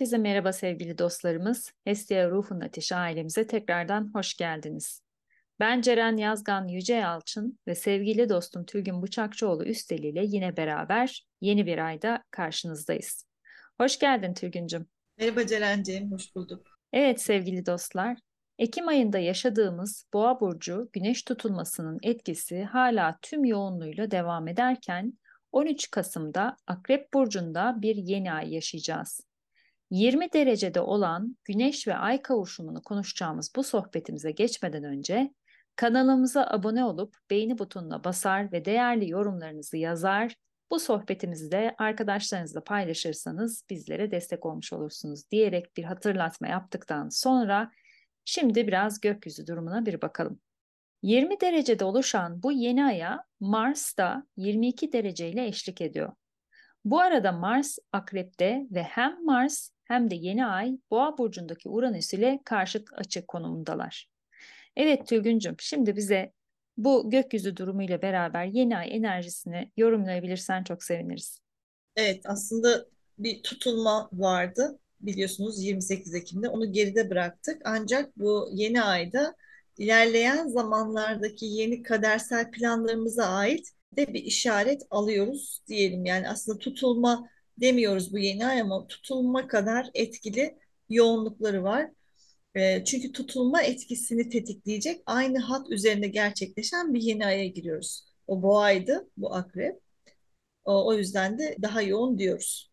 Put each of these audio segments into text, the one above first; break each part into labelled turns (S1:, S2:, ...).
S1: Herkese merhaba sevgili dostlarımız. Hestia Ruhun Ateşi ailemize tekrardan hoş geldiniz. Ben Ceren Yazgan Yüce Yalçın ve sevgili dostum Tülgün Bıçakçıoğlu Üsteli ile yine beraber yeni bir ayda karşınızdayız. Hoş geldin Tülgüncüm.
S2: Merhaba Ceren'ciğim, hoş bulduk.
S1: Evet sevgili dostlar, Ekim ayında yaşadığımız Boğa burcu güneş tutulmasının etkisi hala tüm yoğunluğuyla devam ederken 13 Kasım'da Akrep burcunda bir yeni ay yaşayacağız. 20 derecede olan Güneş ve Ay kavuşumunu konuşacağımız bu sohbetimize geçmeden önce kanalımıza abone olup beğeni butonuna basar ve değerli yorumlarınızı yazar. Bu sohbetimizi de arkadaşlarınızla paylaşırsanız bizlere destek olmuş olursunuz diyerek bir hatırlatma yaptıktan sonra şimdi biraz gökyüzü durumuna bir bakalım. 20 derecede oluşan bu yeni aya Mars da 22 dereceyle eşlik ediyor. Bu arada Mars akrepte ve hem Mars hem de yeni ay Boğa burcundaki Uranüs ile karşıt açı konumundalar. Evet Tülgüncüm, şimdi bize bu gökyüzü durumuyla beraber yeni ay enerjisini yorumlayabilirsen çok seviniriz.
S2: Evet, aslında bir tutulma vardı biliyorsunuz 28 Ekim'de onu geride bıraktık. Ancak bu yeni ayda ilerleyen zamanlardaki yeni kadersel planlarımıza ait de bir işaret alıyoruz diyelim. Yani aslında tutulma demiyoruz bu yeni ay ama tutulma kadar etkili yoğunlukları var. E, çünkü tutulma etkisini tetikleyecek aynı hat üzerinde gerçekleşen bir yeni aya giriyoruz. O boğaydı, bu akrep. O, o yüzden de daha yoğun diyoruz.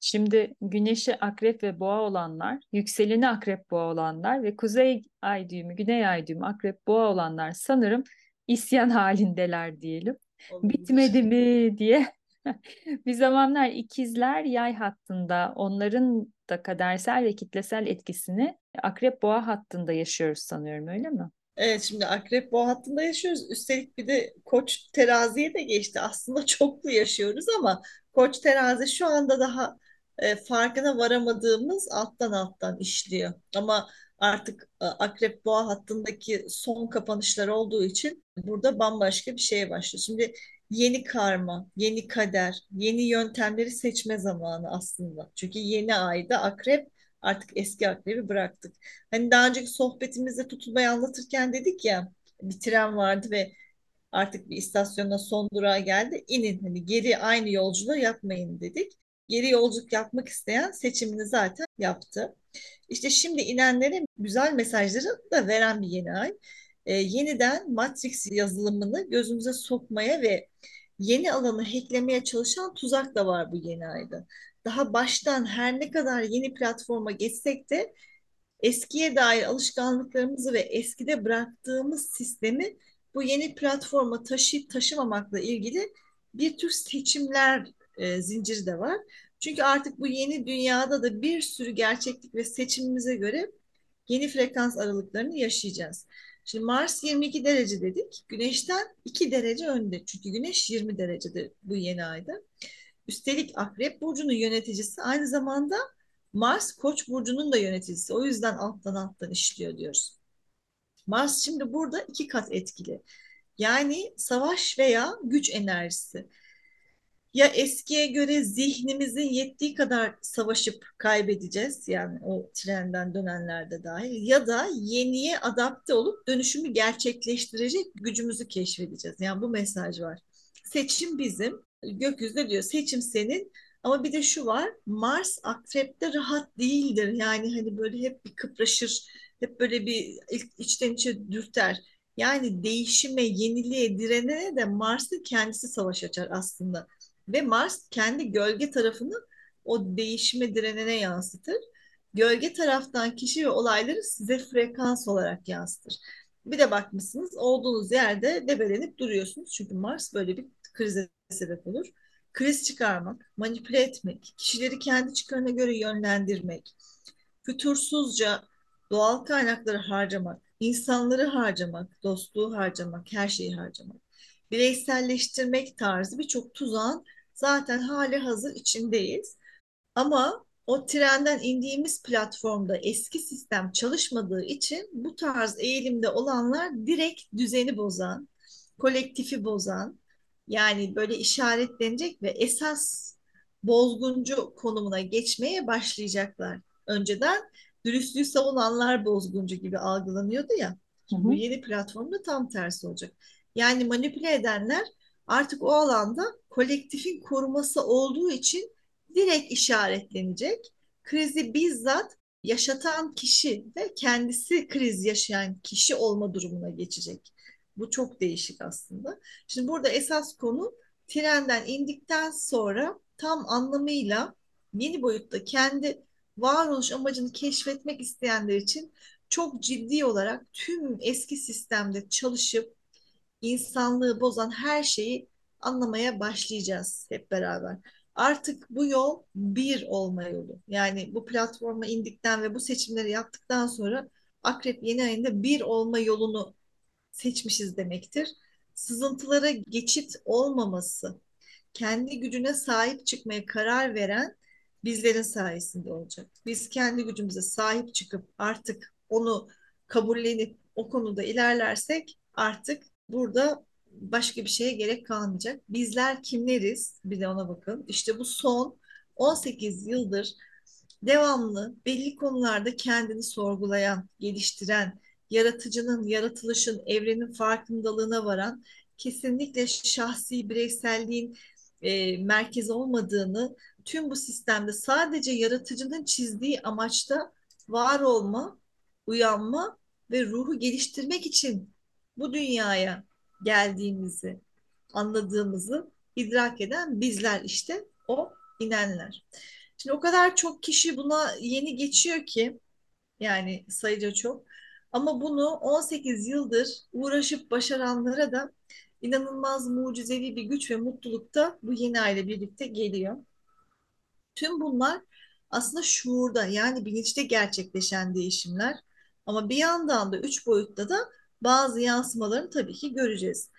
S1: Şimdi güneşi akrep ve boğa olanlar, yükseleni akrep boğa olanlar ve kuzey ay düğümü, güney ay düğümü akrep boğa olanlar sanırım isyan halindeler diyelim. Olabilir. Bitmedi mi diye bir zamanlar ikizler yay hattında onların da kadersel ve kitlesel etkisini akrep boğa hattında yaşıyoruz sanıyorum öyle mi?
S2: Evet şimdi akrep boğa hattında yaşıyoruz. Üstelik bir de koç teraziye de geçti. Aslında çoklu yaşıyoruz ama koç terazi şu anda daha e, farkına varamadığımız alttan alttan işliyor. Ama artık e, akrep boğa hattındaki son kapanışlar olduğu için burada bambaşka bir şeye başlıyor. Şimdi yeni karma, yeni kader, yeni yöntemleri seçme zamanı aslında. Çünkü yeni ayda akrep artık eski akrebi bıraktık. Hani daha önceki sohbetimizde tutulmayı anlatırken dedik ya bir tren vardı ve artık bir istasyona son durağa geldi. İnin hani geri aynı yolculuğu yapmayın dedik. Geri yolculuk yapmak isteyen seçimini zaten yaptı. İşte şimdi inenlere güzel mesajları da veren bir yeni ay e, yeniden Matrix yazılımını gözümüze sokmaya ve yeni alanı hacklemeye çalışan tuzak da var bu yeni ayda. Daha baştan her ne kadar yeni platforma geçsek de eskiye dair alışkanlıklarımızı ve eskide bıraktığımız sistemi bu yeni platforma taşıyıp taşımamakla ilgili bir tür seçimler e, zinciri de var. Çünkü artık bu yeni dünyada da bir sürü gerçeklik ve seçimimize göre yeni frekans aralıklarını yaşayacağız. Şimdi Mars 22 derece dedik. Güneşten 2 derece önde. Çünkü Güneş 20 derecede bu yeni ayda. Üstelik Akrep Burcu'nun yöneticisi aynı zamanda Mars Koç burcunun da yöneticisi. O yüzden alttan alttan işliyor diyoruz. Mars şimdi burada iki kat etkili. Yani savaş veya güç enerjisi ya eskiye göre zihnimizin yettiği kadar savaşıp kaybedeceğiz yani o trenden dönenlerde dahil ya da yeniye adapte olup dönüşümü gerçekleştirecek gücümüzü keşfedeceğiz. Yani bu mesaj var. Seçim bizim. Gökyüzünde diyor seçim senin ama bir de şu var Mars akrepte rahat değildir. Yani hani böyle hep bir kıpraşır, hep böyle bir içten içe dürter. Yani değişime, yeniliğe, direnene de Mars'ın kendisi savaş açar aslında. Ve Mars kendi gölge tarafını o değişime direnene yansıtır. Gölge taraftan kişi ve olayları size frekans olarak yansıtır. Bir de bakmışsınız olduğunuz yerde debelenip duruyorsunuz. Çünkü Mars böyle bir krize sebep olur. Kriz çıkarmak, manipüle etmek, kişileri kendi çıkarına göre yönlendirmek, fütursuzca doğal kaynakları harcamak, insanları harcamak, dostluğu harcamak, her şeyi harcamak bireyselleştirmek tarzı birçok tuzağın zaten hali hazır içindeyiz. Ama o trenden indiğimiz platformda eski sistem çalışmadığı için bu tarz eğilimde olanlar direkt düzeni bozan, kolektifi bozan, yani böyle işaretlenecek ve esas bozguncu konumuna geçmeye başlayacaklar. Önceden dürüstlüğü savunanlar bozguncu gibi algılanıyordu ya.
S1: Hı hı.
S2: Bu yeni platformda tam tersi olacak. Yani manipüle edenler artık o alanda kolektifin koruması olduğu için direkt işaretlenecek. Krizi bizzat yaşatan kişi ve kendisi kriz yaşayan kişi olma durumuna geçecek. Bu çok değişik aslında. Şimdi burada esas konu trenden indikten sonra tam anlamıyla yeni boyutta kendi varoluş amacını keşfetmek isteyenler için çok ciddi olarak tüm eski sistemde çalışıp insanlığı bozan her şeyi anlamaya başlayacağız hep beraber. Artık bu yol bir olma yolu. Yani bu platforma indikten ve bu seçimleri yaptıktan sonra Akrep yeni ayında bir olma yolunu seçmişiz demektir. Sızıntılara geçit olmaması, kendi gücüne sahip çıkmaya karar veren bizlerin sayesinde olacak. Biz kendi gücümüze sahip çıkıp artık onu kabullenip o konuda ilerlersek artık burada başka bir şeye gerek kalmayacak. Bizler kimleriz? Bir de ona bakın. İşte bu son 18 yıldır devamlı belli konularda kendini sorgulayan, geliştiren, yaratıcının, yaratılışın, evrenin farkındalığına varan, kesinlikle şahsi bireyselliğin e, merkez olmadığını, tüm bu sistemde sadece yaratıcının çizdiği amaçta var olma, uyanma ve ruhu geliştirmek için bu dünyaya geldiğimizi, anladığımızı idrak eden bizler işte o inenler. Şimdi o kadar çok kişi buna yeni geçiyor ki yani sayıca çok. Ama bunu 18 yıldır uğraşıp başaranlara da inanılmaz mucizevi bir güç ve mutluluk da bu yeni aile birlikte geliyor. Tüm bunlar aslında şuurda yani bilinçte gerçekleşen değişimler. Ama bir yandan da üç boyutta da bazı yansımalarını tabii ki göreceğiz.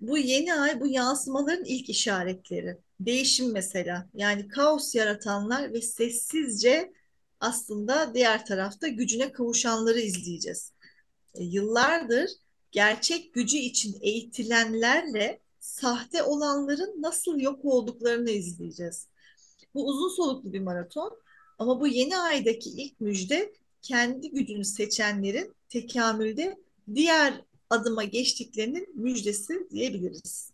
S2: Bu yeni ay bu yansımaların ilk işaretleri. Değişim mesela yani kaos yaratanlar ve sessizce aslında diğer tarafta gücüne kavuşanları izleyeceğiz. E, yıllardır gerçek gücü için eğitilenlerle sahte olanların nasıl yok olduklarını izleyeceğiz. Bu uzun soluklu bir maraton ama bu yeni aydaki ilk müjde kendi gücünü seçenlerin tekamülde diğer adıma geçtiklerinin müjdesi diyebiliriz.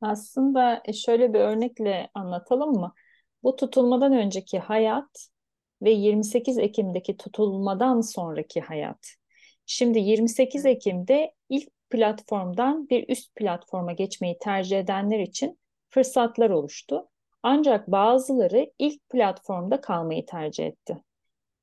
S1: Aslında e, şöyle bir örnekle anlatalım mı? Bu tutulmadan önceki hayat ve 28 Ekim'deki tutulmadan sonraki hayat. Şimdi 28 Ekim'de ilk platformdan bir üst platforma geçmeyi tercih edenler için fırsatlar oluştu. Ancak bazıları ilk platformda kalmayı tercih etti.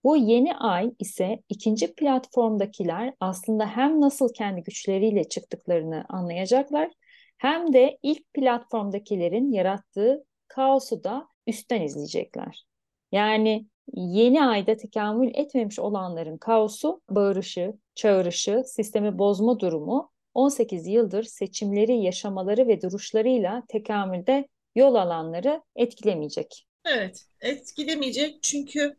S1: Bu yeni ay ise ikinci platformdakiler aslında hem nasıl kendi güçleriyle çıktıklarını anlayacaklar hem de ilk platformdakilerin yarattığı kaosu da üstten izleyecekler. Yani yeni ayda tekamül etmemiş olanların kaosu, bağırışı, çağrışı, sistemi bozma durumu 18 yıldır seçimleri, yaşamaları ve duruşlarıyla tekamülde yol alanları etkilemeyecek.
S2: Evet, etkilemeyecek çünkü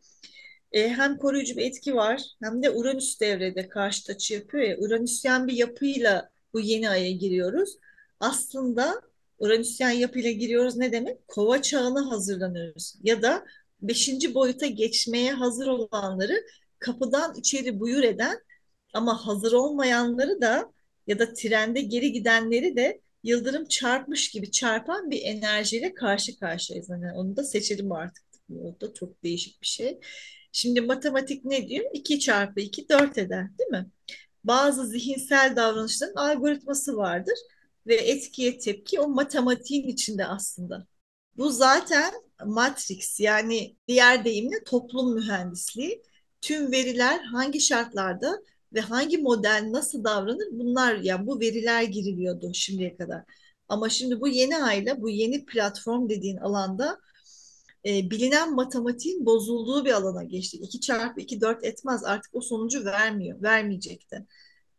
S2: e, hem koruyucu bir etki var hem de Uranüs devrede karşı açı yapıyor ya. Uranüsyen bir yapıyla bu yeni aya giriyoruz. Aslında Uranüsyen yapıyla giriyoruz ne demek? Kova çağına hazırlanıyoruz. Ya da beşinci boyuta geçmeye hazır olanları kapıdan içeri buyur eden ama hazır olmayanları da ya da trende geri gidenleri de yıldırım çarpmış gibi çarpan bir enerjiyle karşı karşıyayız. Yani onu da seçelim artık. O da çok değişik bir şey. Şimdi matematik ne diyor? 2 çarpı 2 4 eder değil mi? Bazı zihinsel davranışların algoritması vardır ve etkiye tepki o matematiğin içinde aslında. Bu zaten matrix yani diğer deyimle toplum mühendisliği. Tüm veriler hangi şartlarda ve hangi model nasıl davranır bunlar yani bu veriler giriliyordu şimdiye kadar. Ama şimdi bu yeni aile, bu yeni platform dediğin alanda e, bilinen matematiğin bozulduğu bir alana geçtik. 2 çarpı 2 4 etmez artık o sonucu vermiyor, vermeyecekti.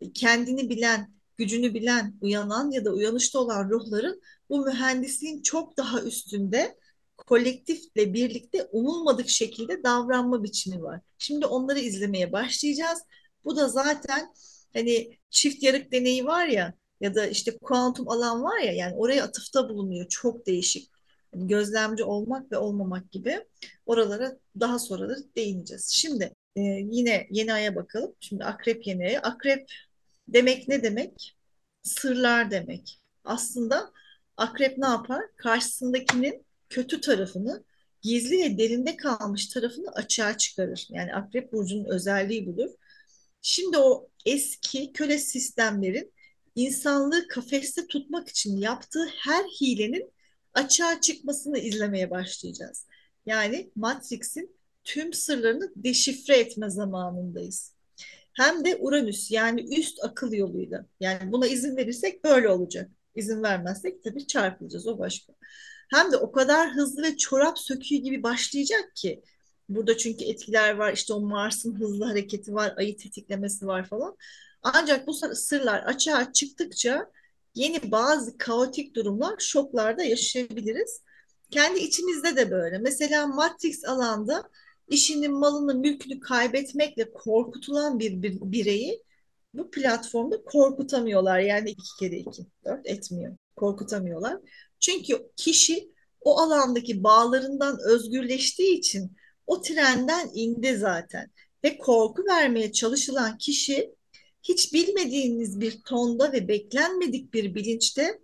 S2: E, kendini bilen, gücünü bilen, uyanan ya da uyanışta olan ruhların bu mühendisliğin çok daha üstünde kolektifle birlikte umulmadık şekilde davranma biçimi var. Şimdi onları izlemeye başlayacağız. Bu da zaten hani çift yarık deneyi var ya ya da işte kuantum alan var ya yani oraya atıfta bulunuyor. Çok değişik. Yani gözlemci olmak ve olmamak gibi oralara daha sonra da değineceğiz. Şimdi e, yine yeni aya bakalım. Şimdi akrep yeni aya. Akrep demek ne demek? Sırlar demek. Aslında akrep ne yapar? Karşısındakinin kötü tarafını, gizli ve derinde kalmış tarafını açığa çıkarır. Yani akrep burcunun özelliği budur. Şimdi o eski köle sistemlerin insanlığı kafeste tutmak için yaptığı her hilenin açığa çıkmasını izlemeye başlayacağız. Yani Matrix'in tüm sırlarını deşifre etme zamanındayız. Hem de Uranüs yani üst akıl yoluyla. Yani buna izin verirsek böyle olacak. İzin vermezsek tabii çarpılacağız o başka. Hem de o kadar hızlı ve çorap söküğü gibi başlayacak ki Burada çünkü etkiler var. İşte o Mars'ın hızlı hareketi var, ayı tetiklemesi var falan. Ancak bu sırlar açığa çıktıkça yeni bazı kaotik durumlar, şoklarda yaşayabiliriz. Kendi içimizde de böyle. Mesela Matrix alanda işinin, malını, mülkünü kaybetmekle korkutulan bir, bir bireyi bu platformda korkutamıyorlar. Yani iki kere iki, dört etmiyor. Korkutamıyorlar. Çünkü kişi o alandaki bağlarından özgürleştiği için o trenden indi zaten. Ve korku vermeye çalışılan kişi hiç bilmediğiniz bir tonda ve beklenmedik bir bilinçte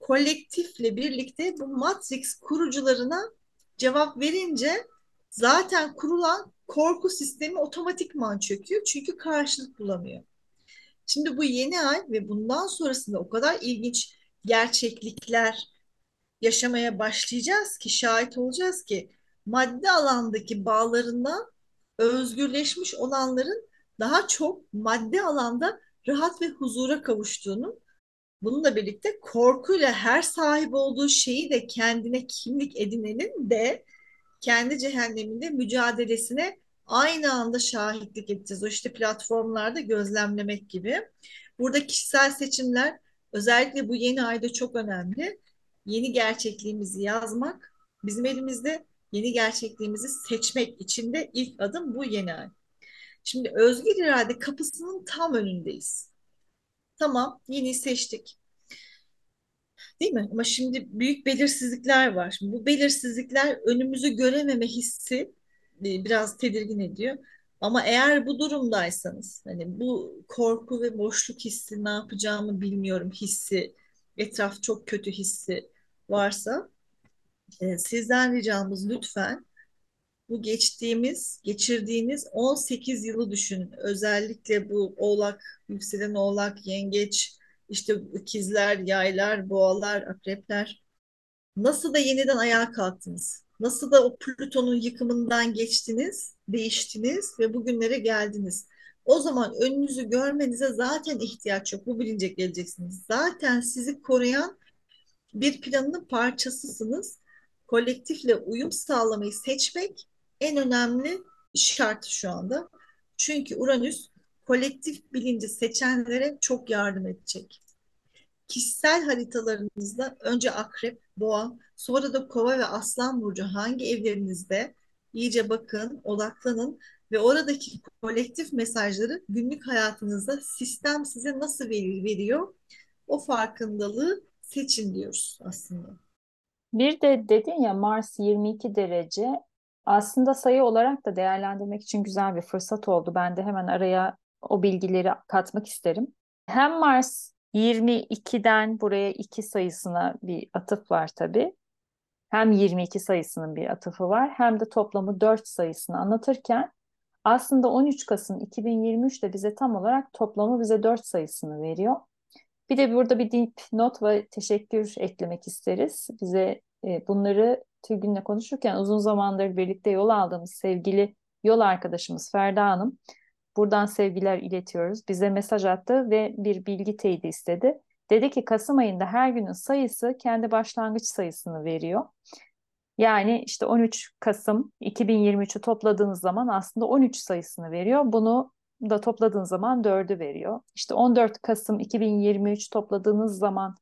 S2: kolektifle birlikte bu Matrix kurucularına cevap verince zaten kurulan korku sistemi otomatikman çöküyor. Çünkü karşılık bulamıyor. Şimdi bu yeni ay ve bundan sonrasında o kadar ilginç gerçeklikler yaşamaya başlayacağız ki, şahit olacağız ki madde alandaki bağlarından özgürleşmiş olanların daha çok madde alanda rahat ve huzura kavuştuğunu, bununla birlikte korkuyla her sahip olduğu şeyi de kendine kimlik edinenin de kendi cehenneminde mücadelesine aynı anda şahitlik edeceğiz. O işte platformlarda gözlemlemek gibi. Burada kişisel seçimler özellikle bu yeni ayda çok önemli. Yeni gerçekliğimizi yazmak bizim elimizde yeni gerçekliğimizi seçmek için de ilk adım bu yeni ay. Şimdi özgür irade kapısının tam önündeyiz. Tamam, yeni seçtik. Değil mi? Ama şimdi büyük belirsizlikler var. Şimdi bu belirsizlikler önümüzü görememe hissi e, biraz tedirgin ediyor. Ama eğer bu durumdaysanız, hani bu korku ve boşluk hissi, ne yapacağımı bilmiyorum hissi, etraf çok kötü hissi varsa e, sizden ricamız lütfen bu geçtiğimiz, geçirdiğiniz 18 yılı düşünün. Özellikle bu oğlak, yükselen oğlak, yengeç, işte ikizler, yaylar, boğalar, akrepler. Nasıl da yeniden ayağa kalktınız? Nasıl da o Plüton'un yıkımından geçtiniz, değiştiniz ve bugünlere geldiniz. O zaman önünüzü görmenize zaten ihtiyaç yok. Bu bilince geleceksiniz. Zaten sizi koruyan bir planın parçasısınız kolektifle uyum sağlamayı seçmek en önemli şart şu anda. Çünkü Uranüs kolektif bilinci seçenlere çok yardım edecek. Kişisel haritalarınızda önce akrep, boğa, sonra da kova ve aslan burcu hangi evlerinizde iyice bakın, odaklanın ve oradaki kolektif mesajları günlük hayatınızda sistem size nasıl veriyor? O farkındalığı seçin diyoruz aslında.
S1: Bir de dedin ya Mars 22 derece aslında sayı olarak da değerlendirmek için güzel bir fırsat oldu. Ben de hemen araya o bilgileri katmak isterim. Hem Mars 22'den buraya 2 sayısına bir atıf var tabii. Hem 22 sayısının bir atıfı var hem de toplamı 4 sayısını anlatırken aslında 13 Kasım 2023 de bize tam olarak toplamı bize 4 sayısını veriyor. Bir de burada bir dip not ve teşekkür eklemek isteriz. Bize e, bunları Tülgün'le konuşurken uzun zamandır birlikte yol aldığımız sevgili yol arkadaşımız Ferda Hanım. Buradan sevgiler iletiyoruz. Bize mesaj attı ve bir bilgi teyidi istedi. Dedi ki Kasım ayında her günün sayısı kendi başlangıç sayısını veriyor. Yani işte 13 Kasım 2023'ü topladığınız zaman aslında 13 sayısını veriyor. Bunu da topladığınız zaman 4'ü veriyor. İşte 14 Kasım 2023 topladığınız zaman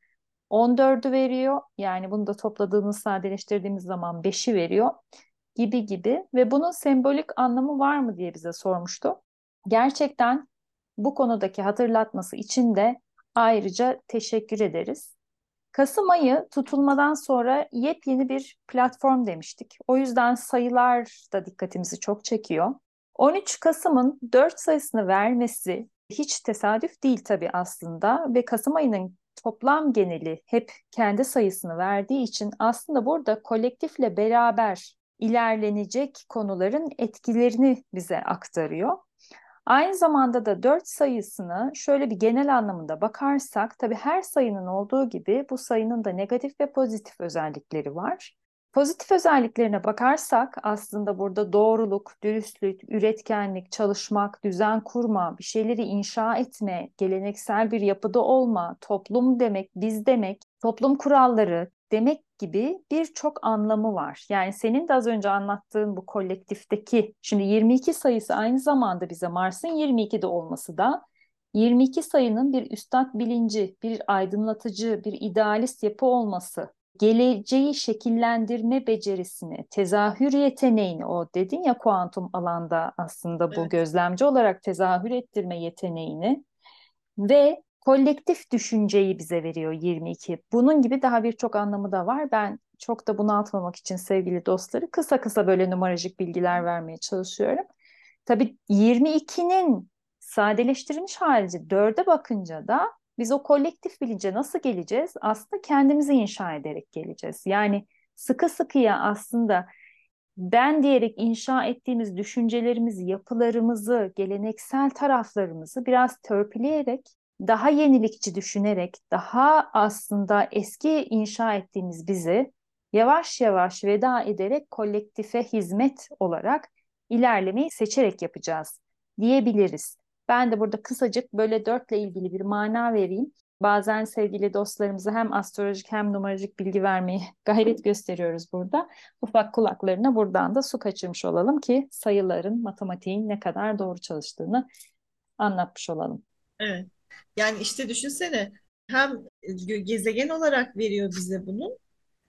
S1: 14'ü veriyor. Yani bunu da topladığınız sadeleştirdiğimiz zaman 5'i veriyor gibi gibi ve bunun sembolik anlamı var mı diye bize sormuştu. Gerçekten bu konudaki hatırlatması için de ayrıca teşekkür ederiz. Kasım ayı tutulmadan sonra yepyeni bir platform demiştik. O yüzden sayılar da dikkatimizi çok çekiyor. 13 Kasım'ın 4 sayısını vermesi hiç tesadüf değil tabii aslında ve Kasım ayının toplam geneli hep kendi sayısını verdiği için aslında burada kolektifle beraber ilerlenecek konuların etkilerini bize aktarıyor. Aynı zamanda da 4 sayısını şöyle bir genel anlamında bakarsak tabii her sayının olduğu gibi bu sayının da negatif ve pozitif özellikleri var. Pozitif özelliklerine bakarsak aslında burada doğruluk, dürüstlük, üretkenlik, çalışmak, düzen kurma, bir şeyleri inşa etme, geleneksel bir yapıda olma, toplum demek, biz demek, toplum kuralları demek gibi birçok anlamı var. Yani senin de az önce anlattığın bu kolektifteki, şimdi 22 sayısı aynı zamanda bize Mars'ın 22'de olması da 22 sayının bir üstad bilinci, bir aydınlatıcı, bir idealist yapı olması geleceği şekillendirme becerisini, tezahür yeteneğini o dedin ya kuantum alanda aslında bu evet. gözlemci olarak tezahür ettirme yeteneğini ve kolektif düşünceyi bize veriyor 22. Bunun gibi daha birçok anlamı da var. Ben çok da bunaltmamak için sevgili dostları kısa kısa böyle numarajik bilgiler vermeye çalışıyorum. Tabii 22'nin sadeleştirilmiş hali 4'e bakınca da biz o kolektif bilince nasıl geleceğiz? Aslında kendimizi inşa ederek geleceğiz. Yani sıkı sıkıya aslında ben diyerek inşa ettiğimiz düşüncelerimizi, yapılarımızı, geleneksel taraflarımızı biraz törpüleyerek, daha yenilikçi düşünerek, daha aslında eski inşa ettiğimiz bizi yavaş yavaş veda ederek kolektife hizmet olarak ilerlemeyi seçerek yapacağız diyebiliriz. Ben de burada kısacık böyle dörtle ilgili bir mana vereyim. Bazen sevgili dostlarımıza hem astrolojik hem numarolojik bilgi vermeyi gayret gösteriyoruz burada. Ufak kulaklarına buradan da su kaçırmış olalım ki sayıların, matematiğin ne kadar doğru çalıştığını anlatmış olalım.
S2: Evet. Yani işte düşünsene hem gezegen olarak veriyor bize bunu.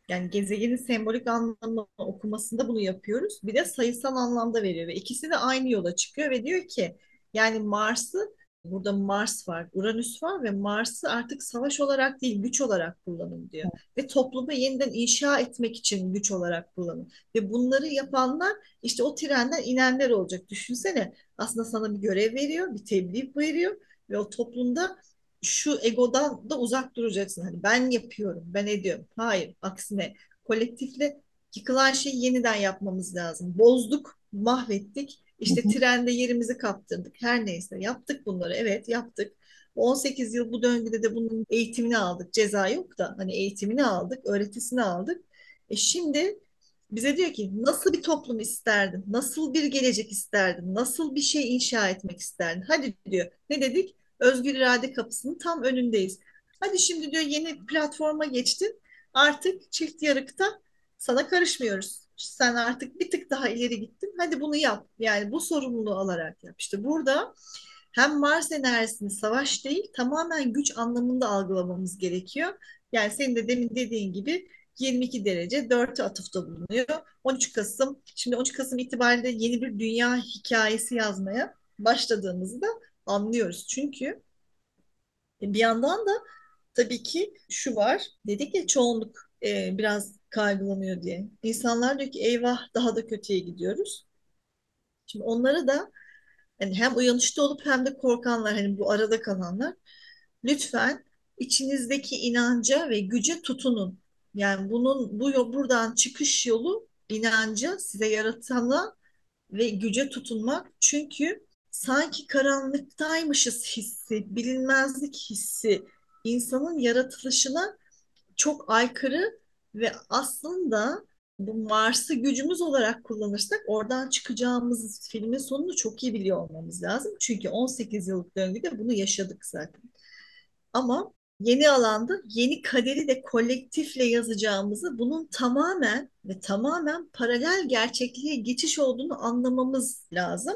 S2: Yani gezegenin sembolik anlamı okumasında bunu yapıyoruz. Bir de sayısal anlamda veriyor ve ikisi de aynı yola çıkıyor ve diyor ki yani Mars'ı burada Mars var, Uranüs var ve Mars'ı artık savaş olarak değil güç olarak kullanın diyor. Ve toplumu yeniden inşa etmek için güç olarak kullanın. Ve bunları yapanlar işte o trenden inenler olacak. Düşünsene aslında sana bir görev veriyor, bir tebliğ veriyor ve o toplumda şu egodan da uzak duracaksın. Hani ben yapıyorum, ben ediyorum. Hayır, aksine kolektifle yıkılan şeyi yeniden yapmamız lazım. Bozduk, mahvettik işte hı hı. trende yerimizi kaptırdık. Her neyse yaptık bunları. Evet yaptık. 18 yıl bu döngüde de bunun eğitimini aldık. Ceza yok da hani eğitimini aldık, öğretisini aldık. E şimdi bize diyor ki nasıl bir toplum isterdin? Nasıl bir gelecek isterdin? Nasıl bir şey inşa etmek isterdin? Hadi diyor. Ne dedik? Özgür irade kapısının tam önündeyiz. Hadi şimdi diyor yeni platforma geçtin. Artık çift yarıkta sana karışmıyoruz sen artık bir tık daha ileri gittin. Hadi bunu yap. Yani bu sorumluluğu alarak yap. İşte burada hem Mars enerjisini savaş değil tamamen güç anlamında algılamamız gerekiyor. Yani senin de demin dediğin gibi 22 derece 4'e atıfta bulunuyor. 13 Kasım, şimdi 13 Kasım itibariyle yeni bir dünya hikayesi yazmaya başladığımızı da anlıyoruz. Çünkü bir yandan da tabii ki şu var, dedik ya çoğunluk e, biraz kaygılanıyor diye. İnsanlar diyor ki eyvah daha da kötüye gidiyoruz. Şimdi onlara da hani hem uyanışta olup hem de korkanlar hani bu arada kalanlar lütfen içinizdeki inanca ve güce tutunun. Yani bunun bu buradan çıkış yolu inanca size yaratana ve güce tutunmak. Çünkü sanki karanlıktaymışız hissi, bilinmezlik hissi insanın yaratılışına çok aykırı ve aslında bu Mars'ı gücümüz olarak kullanırsak oradan çıkacağımız filmin sonunu çok iyi biliyor olmamız lazım. Çünkü 18 yıllık döngüde bunu yaşadık zaten. Ama yeni alanda yeni kaderi de kolektifle yazacağımızı bunun tamamen ve tamamen paralel gerçekliğe geçiş olduğunu anlamamız lazım.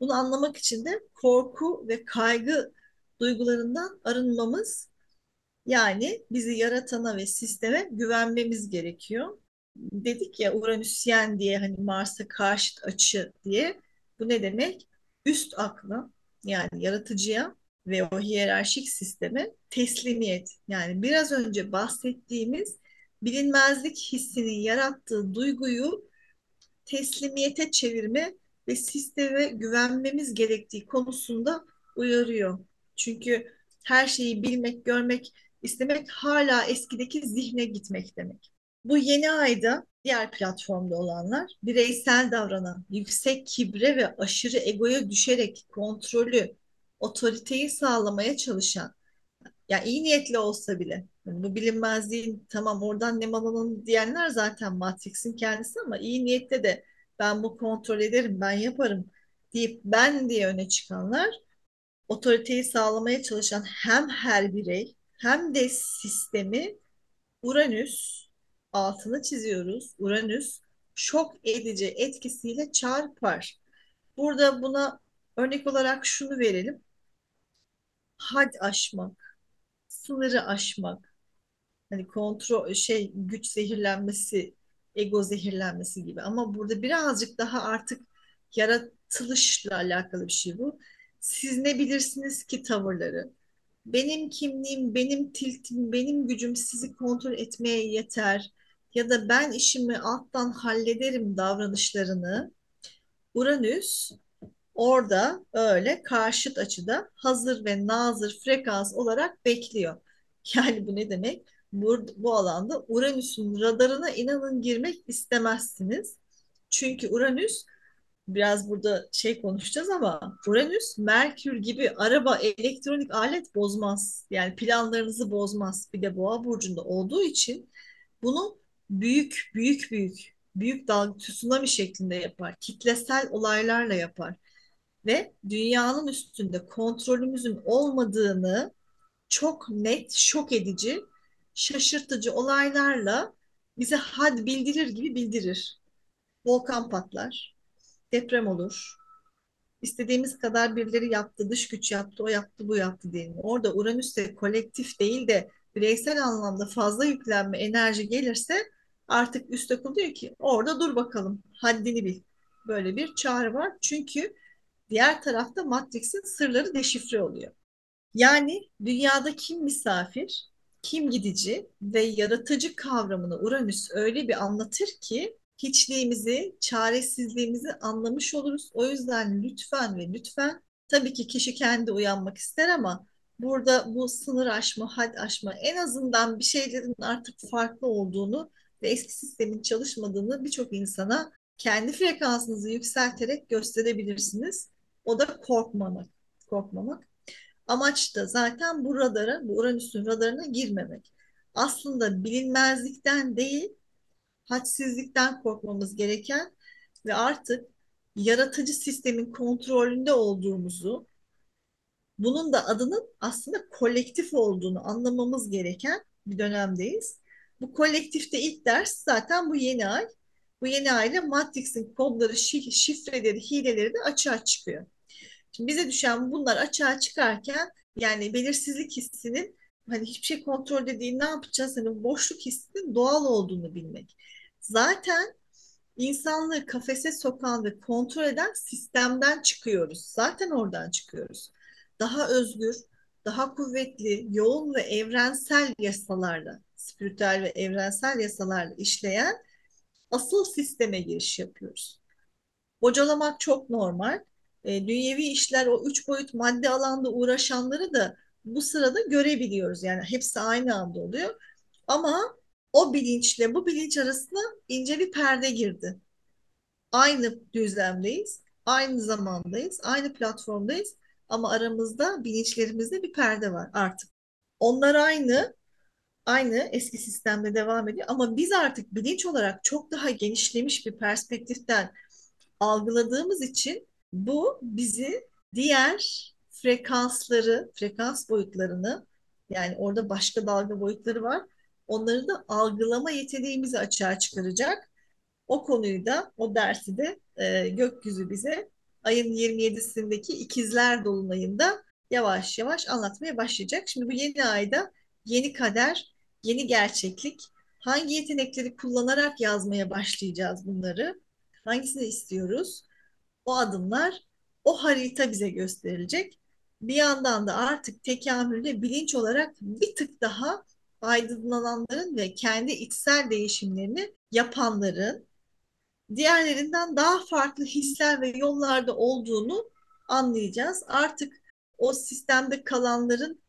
S2: Bunu anlamak için de korku ve kaygı duygularından arınmamız yani bizi yaratana ve sisteme güvenmemiz gerekiyor. Dedik ya Uranüsyen diye hani Mars'a karşıt açı diye. Bu ne demek? Üst akla yani yaratıcıya ve o hiyerarşik sisteme teslimiyet. Yani biraz önce bahsettiğimiz bilinmezlik hissinin yarattığı duyguyu teslimiyete çevirme ve sisteme güvenmemiz gerektiği konusunda uyarıyor. Çünkü her şeyi bilmek, görmek istemek hala eskideki zihne gitmek demek. Bu yeni ayda diğer platformda olanlar bireysel davranan, yüksek kibre ve aşırı egoya düşerek kontrolü, otoriteyi sağlamaya çalışan, yani iyi niyetli olsa bile yani bu bilinmezliğin tamam oradan ne alalım diyenler zaten Matrix'in kendisi ama iyi niyette de ben bu kontrol ederim, ben yaparım deyip ben diye öne çıkanlar otoriteyi sağlamaya çalışan hem her birey hem de sistemi Uranüs altını çiziyoruz. Uranüs şok edici etkisiyle çarpar. Burada buna örnek olarak şunu verelim. Had aşmak, sınırı aşmak, hani kontrol şey güç zehirlenmesi, ego zehirlenmesi gibi. Ama burada birazcık daha artık yaratılışla alakalı bir şey bu. Siz ne bilirsiniz ki tavırları? Benim kimliğim, benim tiltim, benim gücüm sizi kontrol etmeye yeter ya da ben işimi alttan hallederim davranışlarını Uranüs orada öyle karşıt açıda hazır ve nazır frekans olarak bekliyor. Yani bu ne demek? Bu, bu alanda Uranüs'ün radarına inanın girmek istemezsiniz. Çünkü Uranüs biraz burada şey konuşacağız ama Uranüs Merkür gibi araba elektronik alet bozmaz. Yani planlarınızı bozmaz. Bir de Boğa burcunda olduğu için bunu büyük büyük büyük büyük dalga tsunami şeklinde yapar. Kitlesel olaylarla yapar. Ve dünyanın üstünde kontrolümüzün olmadığını çok net, şok edici, şaşırtıcı olaylarla bize had bildirir gibi bildirir. Volkan patlar, deprem olur. İstediğimiz kadar birileri yaptı, dış güç yaptı, o yaptı, bu yaptı diyelim. Orada Uranüs'te kolektif değil de bireysel anlamda fazla yüklenme enerji gelirse artık üst akıl diyor ki orada dur bakalım, haddini bil. Böyle bir çağrı var. Çünkü diğer tarafta Matrix'in sırları deşifre oluyor. Yani dünyada kim misafir, kim gidici ve yaratıcı kavramını Uranüs öyle bir anlatır ki hiçliğimizi, çaresizliğimizi anlamış oluruz. O yüzden lütfen ve lütfen tabii ki kişi kendi uyanmak ister ama burada bu sınır aşma, had aşma en azından bir şeylerin artık farklı olduğunu ve eski sistemin çalışmadığını birçok insana kendi frekansınızı yükselterek gösterebilirsiniz. O da korkmamak. Korkmamak. Amaç da zaten bu radara, bu Uranüs'ün radarına girmemek. Aslında bilinmezlikten değil, hadsizlikten korkmamız gereken ve artık yaratıcı sistemin kontrolünde olduğumuzu, bunun da adının aslında kolektif olduğunu anlamamız gereken bir dönemdeyiz. Bu kolektifte ilk ders zaten bu yeni ay. Bu yeni ayla Matrix'in kodları, şifreleri, hileleri de açığa çıkıyor. Şimdi bize düşen bunlar açığa çıkarken yani belirsizlik hissinin hani hiçbir şey kontrol dediğin ne yapacağız? Hani boşluk hissinin doğal olduğunu bilmek. Zaten insanlığı kafese sokan ve kontrol eden sistemden çıkıyoruz. Zaten oradan çıkıyoruz. Daha özgür, daha kuvvetli, yoğun ve evrensel yasalarla, spiritüel ve evrensel yasalarla işleyen asıl sisteme giriş yapıyoruz. Bocalamak çok normal. E, dünyevi işler o üç boyut madde alanda uğraşanları da bu sırada görebiliyoruz. Yani hepsi aynı anda oluyor. Ama o bilinçle bu bilinç arasında ince bir perde girdi. Aynı düzlemdeyiz, aynı zamandayız, aynı platformdayız ama aramızda bilinçlerimizde bir perde var artık. Onlar aynı, aynı eski sistemde devam ediyor ama biz artık bilinç olarak çok daha genişlemiş bir perspektiften algıladığımız için bu bizi diğer frekansları, frekans boyutlarını yani orada başka dalga boyutları var onları da algılama yeteneğimizi açığa çıkaracak. O konuyu da, o dersi de e, gökyüzü bize ayın 27'sindeki ikizler dolunayında yavaş yavaş anlatmaya başlayacak. Şimdi bu yeni ayda yeni kader, yeni gerçeklik, hangi yetenekleri kullanarak yazmaya başlayacağız bunları, hangisini istiyoruz? O adımlar, o harita bize gösterilecek. bir yandan da artık tekamülde bilinç olarak bir tık daha aydınlananların ve kendi içsel değişimlerini yapanların diğerlerinden daha farklı hisler ve yollarda olduğunu anlayacağız. Artık o sistemde kalanların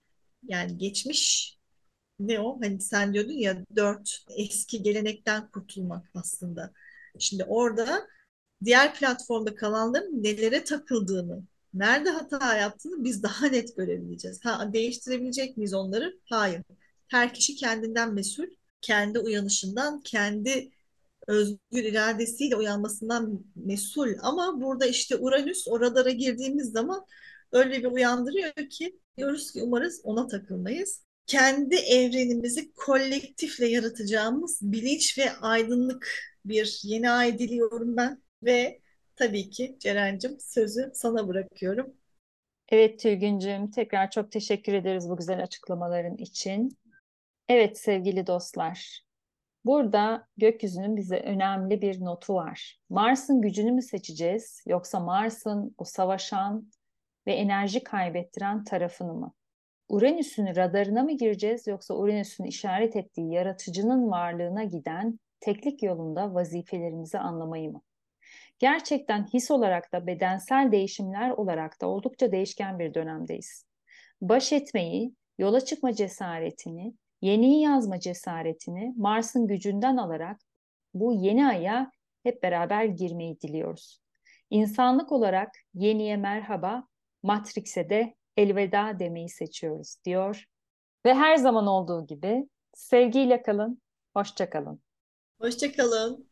S2: yani geçmiş ne o? Hani sen diyordun ya dört eski gelenekten kurtulmak aslında. Şimdi orada diğer platformda kalanların nelere takıldığını, nerede hata yaptığını biz daha net görebileceğiz. Ha, değiştirebilecek miyiz onları? Hayır. Her kişi kendinden mesul, kendi uyanışından, kendi özgür iradesiyle uyanmasından mesul. Ama burada işte Uranüs o radara girdiğimiz zaman öyle bir uyandırıyor ki diyoruz ki umarız ona takılmayız. Kendi evrenimizi kolektifle yaratacağımız bilinç ve aydınlık bir yeni ay diliyorum ben ve tabii ki Ceren'cim sözü sana bırakıyorum.
S1: Evet Tülgüncüm, tekrar çok teşekkür ederiz bu güzel açıklamaların için. Evet sevgili dostlar, burada gökyüzünün bize önemli bir notu var. Mars'ın gücünü mü seçeceğiz yoksa Mars'ın o savaşan ve enerji kaybettiren tarafını mı? Uranüs'ün radarına mı gireceğiz yoksa Uranüs'ün işaret ettiği yaratıcının varlığına giden teklik yolunda vazifelerimizi anlamayı mı? Gerçekten his olarak da bedensel değişimler olarak da oldukça değişken bir dönemdeyiz. Baş etmeyi, yola çıkma cesaretini, yeniyi yazma cesaretini Mars'ın gücünden alarak bu yeni aya hep beraber girmeyi diliyoruz. İnsanlık olarak yeniye merhaba, Matrix'e de elveda demeyi seçiyoruz diyor. Ve her zaman olduğu gibi sevgiyle kalın, hoşça kalın.
S2: Hoşça kalın.